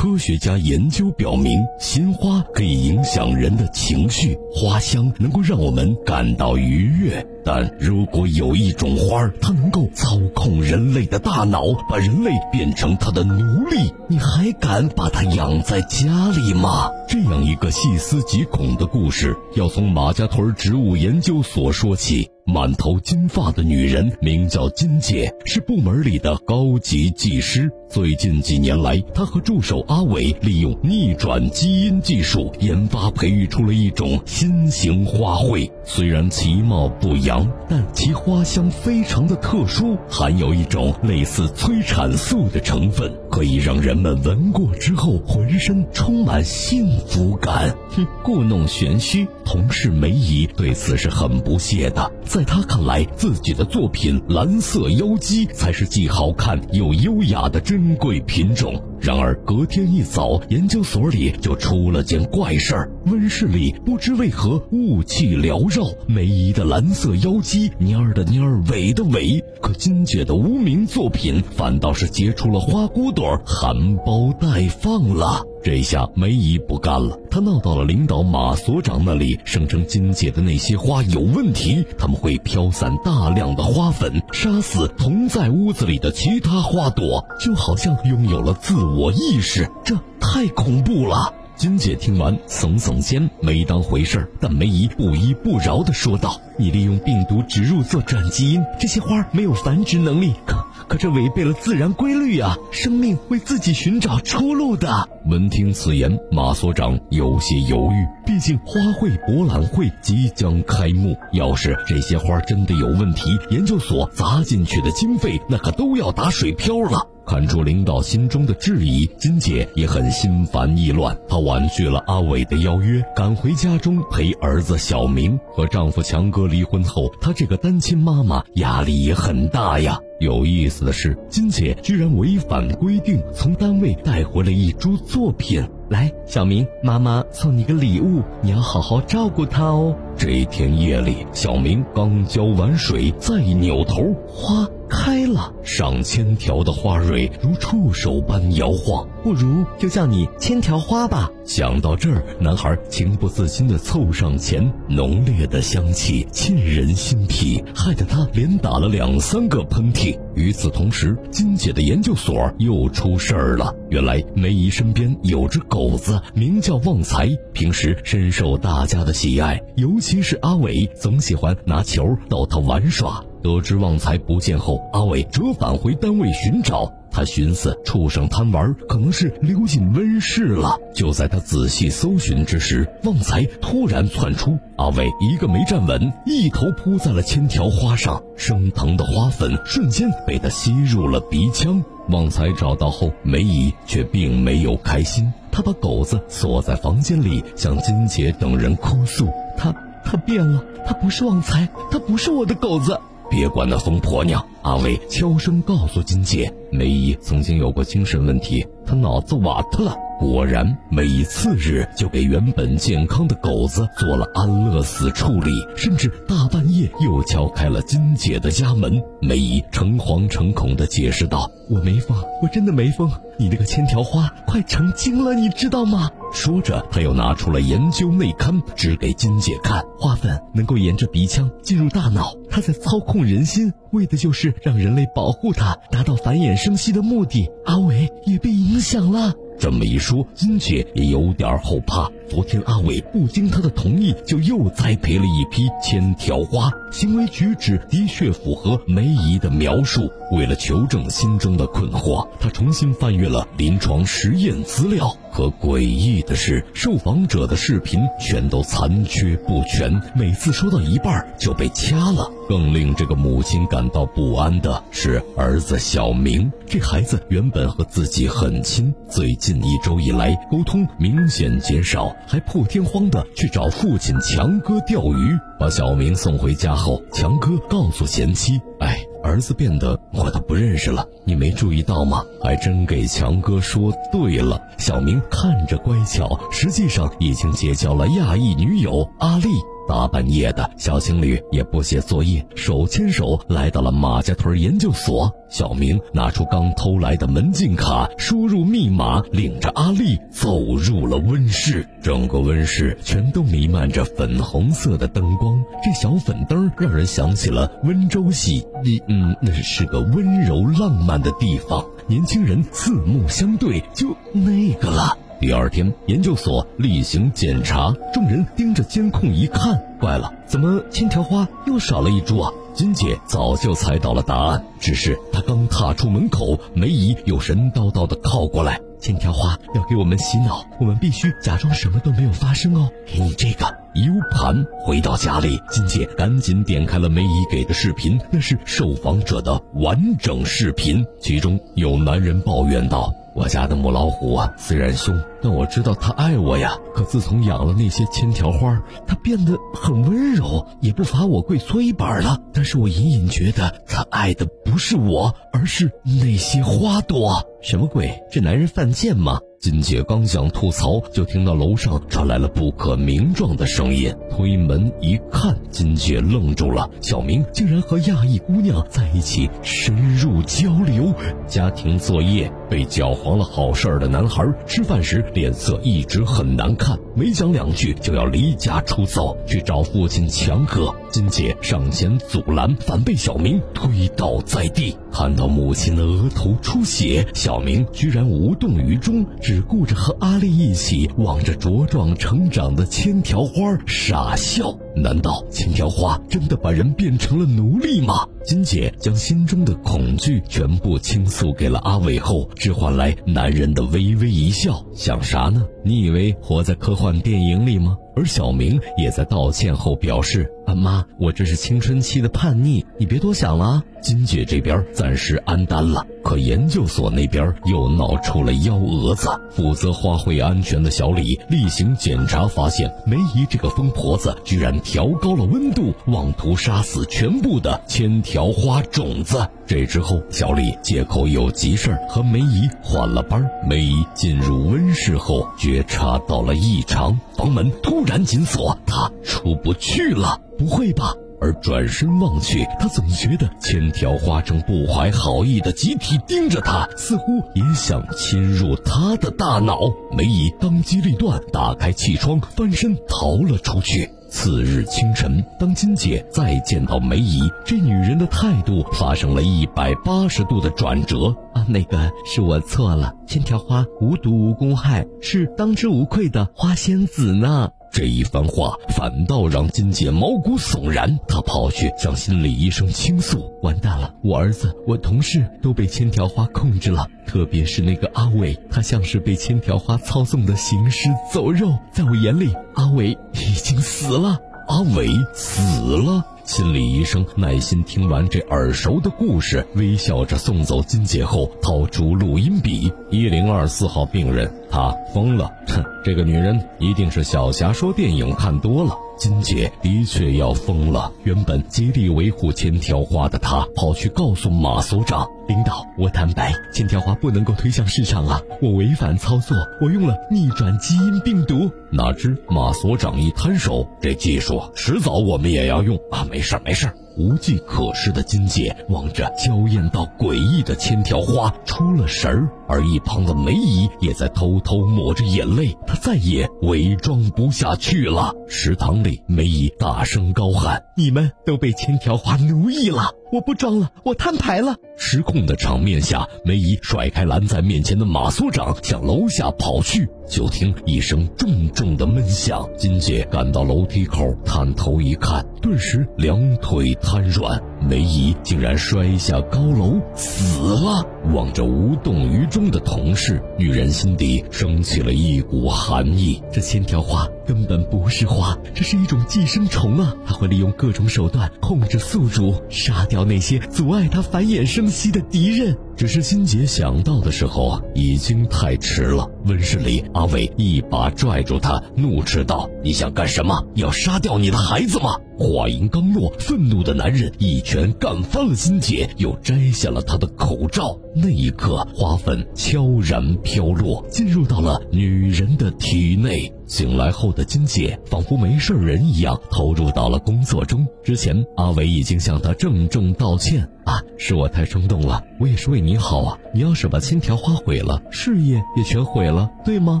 科学家研究表明，鲜花可以影响人的情绪，花香能够让我们感到愉悦。但如果有一种花，它能够操控人类的大脑，把人类变成它的奴隶，你还敢把它养在家里吗？这样一个细思极恐的故事，要从马家屯植物研究所说起。满头金发的女人名叫金姐，是部门里的高级技师。最近几年来，她和助手阿伟利用逆转基因技术研发培育出了一种新型花卉。虽然其貌不扬，但其花香非常的特殊，含有一种类似催产素的成分，可以让人们闻过之后浑身充满幸福感。哼，故弄玄虚。同事梅姨对此是很不屑的，在在他看来，自己的作品蓝色妖姬才是既好看又优雅的珍贵品种。然而隔天一早，研究所里就出了件怪事儿，温室里不知为何雾气缭绕，梅姨的蓝色妖姬蔫儿的蔫儿，尾的萎，可金姐的无名作品反倒是结出了花骨朵，含苞待放了。这下梅姨不干了，她闹到了领导马所长那里，声称金姐的那些花有问题，他们会飘散大量的花粉，杀死同在屋子里的其他花朵，就好像拥有了自我意识，这太恐怖了。金姐听完，耸耸肩，没当回事儿。但梅姨不依不饶地说道：“你利用病毒植入做转基因，这些花没有繁殖能力，可可这违背了自然规律啊！生命为自己寻找出路的。”闻听此言，马所长有些犹豫。毕竟花卉博览会即将开幕，要是这些花真的有问题，研究所砸进去的经费那可都要打水漂了。看出领导心中的质疑，金姐也很心烦意乱。她婉拒了阿伟的邀约，赶回家中陪儿子小明。和丈夫强哥离婚后，她这个单亲妈妈压力也很大呀。有意思的是，金姐居然违反规定，从单位带回了一株作品。来，小明，妈妈送你个礼物，你要好好照顾它哦。这一天夜里，小明刚浇完水，再一扭头，花开了，上千条的花蕊如触手般摇晃。不如就叫你千条花吧。想到这儿，男孩情不自禁地凑上前，浓烈的香气沁人心脾，害得他连打了两三个喷嚏。与此同时，金姐的研究所又出事儿了。原来梅姨身边有只狗子，名叫旺财，平时深受大家的喜爱，尤其是阿伟，总喜欢拿球逗他玩耍。得知旺财不见后，阿伟折返回单位寻找。他寻思，畜生贪玩可能是溜进温室了。就在他仔细搜寻之时，旺财突然窜出，阿伟一个没站稳，一头扑在了千条花上，升腾的花粉瞬间被他吸入了鼻腔。旺财找到后，梅姨却并没有开心，他把狗子锁在房间里，向金姐等人哭诉：“他他变了，他不是旺财，他不是我的狗子。”别管那疯婆娘！阿伟悄声告诉金姐，梅姨曾经有过精神问题，她脑子瓦特了。果然，梅次日就给原本健康的狗子做了安乐死处理，甚至大半夜又敲开了金姐的家门。梅姨诚惶诚恐地解释道：“我没疯，我真的没疯。你那个千条花快成精了，你知道吗？”说着，他又拿出了研究内刊，指给金姐看。花粉能够沿着鼻腔进入大脑，它在操控人心，为的就是让人类保护它，达到繁衍生息的目的。阿伟也被影响了。这么一说，金姐也有点后怕。昨天阿伟不经她的同意，就又栽培了一批千条花，行为举止的确符合梅姨的描述。为了求证心中的困惑，她重新翻阅了临床实验资料。可诡异的是，受访者的视频全都残缺不全，每次说到一半就被掐了。更令这个母亲感到不安的是，儿子小明，这孩子原本和自己很亲，最近一周以来沟通明显减少，还破天荒的去找父亲强哥钓鱼。把小明送回家后，强哥告诉贤妻：“哎。”儿子变得我都不认识了，你没注意到吗？还真给强哥说对了。小明看着乖巧，实际上已经结交了亚裔女友阿丽。大半夜的，小情侣也不写作业，手牵手来到了马家屯研究所。小明拿出刚偷来的门禁卡，输入密码，领着阿丽走入了温室。整个温室全都弥漫着粉红色的灯光，这小粉灯让人想起了温州系，嗯，那是个温柔浪漫的地方。年轻人四目相对，就那个了。第二天，研究所例行检查，众人盯着监控一看，怪了，怎么千条花又少了一株啊？金姐早就猜到了答案，只是她刚踏出门口，梅姨又神叨叨的靠过来：“千条花要给我们洗脑，我们必须假装什么都没有发生哦。给你这个 U 盘。”回到家里，金姐赶紧点开了梅姨给的视频，那是受访者的完整视频，其中有男人抱怨道。我家的母老虎啊，虽然凶，但我知道它爱我呀。可自从养了那些千条花，它变得很温柔，也不罚我跪搓衣板了。但是我隐隐觉得，它爱的不是我，而是那些花朵。什么鬼？这男人犯贱吗？金姐刚想吐槽，就听到楼上传来了不可名状的声音。推门一看，金姐愣住了。小明竟然和亚裔姑娘在一起深入交流。家庭作业被搅黄了好事儿的男孩，吃饭时脸色一直很难看，没讲两句就要离家出走去找父亲强哥。金姐上前阻拦，反被小明推倒在地。看到母亲的额头出血，小明居然无动于衷。只顾着和阿丽一起望着茁壮成长的千条花傻笑，难道千条花真的把人变成了奴隶吗？金姐将心中的恐惧全部倾诉给了阿伟后，只换来男人的微微一笑。想啥呢？你以为活在科幻电影里吗？而小明也在道歉后表示：“啊妈，我这是青春期的叛逆，你别多想了。”金姐这边暂时安单了，可研究所那边又闹出了幺蛾子。负责花卉安全的小李例行检查发现，梅姨这个疯婆子居然调高了温度，妄图杀死全部的千条花种子。这之后，小李借口有急事和梅姨换了班。梅姨进入温室后，觉察到了异常，房门突然赶紧锁，他出不去了。不会吧？而转身望去，他总觉得千条花正不怀好意的集体盯着他，似乎也想侵入他的大脑。梅姨当机立断，打开气窗，翻身逃了出去。次日清晨，当金姐再见到梅姨，这女人的态度发生了一百八十度的转折。啊，那个是我错了，千条花无毒无公害，是当之无愧的花仙子呢。这一番话反倒让金姐毛骨悚然，她跑去向心理医生倾诉：“完蛋了，我儿子、我同事都被千条花控制了，特别是那个阿伟，他像是被千条花操纵的行尸走肉。在我眼里，阿伟已经死了。阿伟死了。”心理医生耐心听完这耳熟的故事，微笑着送走金姐后，掏出录音笔：“一零二四号病人，他疯了。哼，这个女人一定是小霞说电影看多了。”金姐的确要疯了。原本极力维护千条花的她，跑去告诉马所长：“领导，我坦白，千条花不能够推向市场啊！我违反操作，我用了逆转基因病毒。”哪知马所长一摊手：“这技术迟早我们也要用啊！没事儿，没事儿。”无计可施的金姐望着娇艳到诡异的千条花出了神儿，而一旁的梅姨也在偷偷抹着眼泪。她再也伪装不下去了。食堂里，梅姨大声高喊：“你们都被千条花奴役了！我不装了，我摊牌了！”失控的场面下，梅姨甩开拦在面前的马所长，向楼下跑去。就听一声重重的闷响，金姐赶到楼梯口，探头一看，顿时两腿瘫软。梅姨竟然摔下高楼死了。望着无动于衷的同事，女人心底升起了一股寒意。这千条花根本不是花，这是一种寄生虫啊！它会利用各种手段控制宿主，杀掉那些阻碍它繁衍生息的敌人。只是心姐想到的时候，已经太迟了。温室里，阿伟一把拽住她，怒斥道：“你想干什么？要杀掉你的孩子吗？”话音刚落，愤怒的男人一拳干翻了心姐，又摘下了她的口罩。那一刻，花粉悄然飘落，进入到了女人的体内。醒来后的金姐仿佛没事人一样投入到了工作中。之前阿伟已经向她郑重道歉啊，是我太冲动了，我也是为你好啊。你要是把千条花毁了，事业也全毁了，对吗？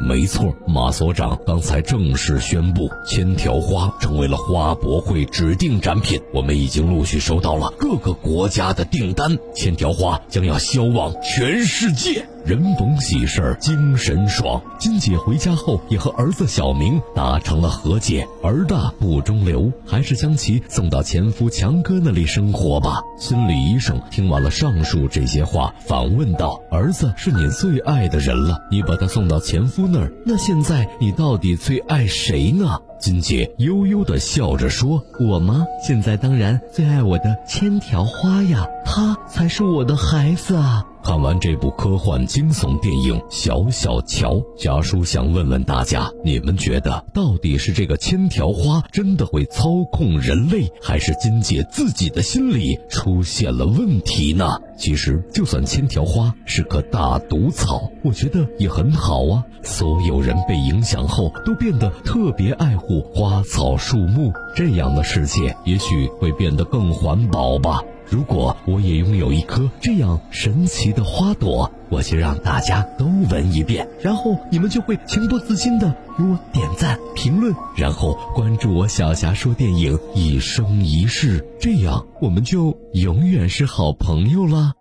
没错，马所长刚才正式宣布，千条花成为了花博会指定展品，我们已经陆续收到了各个国家的订单，千条花将要销往全世界。人逢喜事精神爽，金姐回家后也和儿子小明达成了和解，儿大不中留，还是将其送到前夫强哥那里生活吧。心理医生听完了上述这些话，反问道：“儿子是你最爱的人了，你把他送到前夫那儿，那现在你到底最爱谁呢？”金姐悠悠地笑着说：“我吗？现在当然最爱我的千条花呀，他才是我的孩子啊。”看完这部科幻惊悚电影《小小乔》，家叔想问问大家：你们觉得到底是这个千条花真的会操控人类，还是金姐自己的心里出现了问题呢？其实，就算千条花是棵大毒草，我觉得也很好啊。所有人被影响后，都变得特别爱护花草树木，这样的世界也许会变得更环保吧。如果我也拥有一颗这样神奇的花朵，我就让大家都闻一遍，然后你们就会情不自禁的给我点赞、评论，然后关注我小霞说电影一生一世，这样我们就永远是好朋友了。